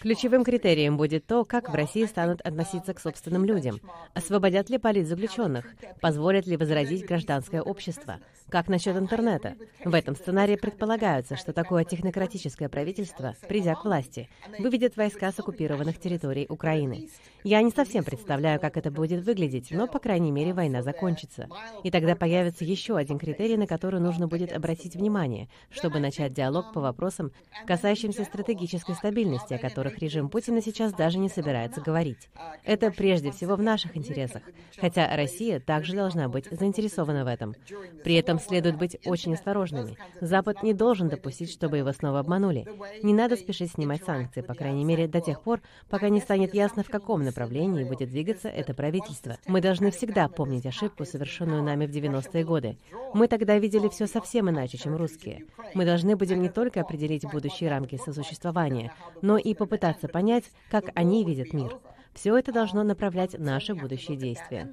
Ключевым критерием будет то, как в России станут относиться к собственным людям. Освободят ли политзаключенных? Позволят ли возродить гражданское общество? Как насчет интернета? В этом сценарии предполагается, что такое технократическое правительство, придя к власти, выведет войска с оккупированных территорий Украины. Я не совсем представляю, как это будет выглядеть, но, по крайней мере, война закончится. И тогда появится еще один критерий, на который нужно будет обратить внимание, чтобы начать диалог по вопросам, касающимся стратегической стабильности, о которых режим Путина сейчас даже не собирается говорить. Это прежде всего в наших интересах, хотя Россия также должна быть заинтересована в этом. При этом следует быть очень осторожными. Запад не должен допустить, чтобы его снова обманули. Не надо спешить снимать санкции, по крайней мере, до тех пор, пока не станет ясно, в каком направлении будет двигаться это правительство. Мы должны всегда помнить ошибку, совершенную нами в 90-е годы. Мы тогда видели все совсем иначе, чем русские. Мы должны будем не только определить будущие рамки сосуществования, но и попытаться понять, как они видят мир. Все это должно направлять наши будущие действия.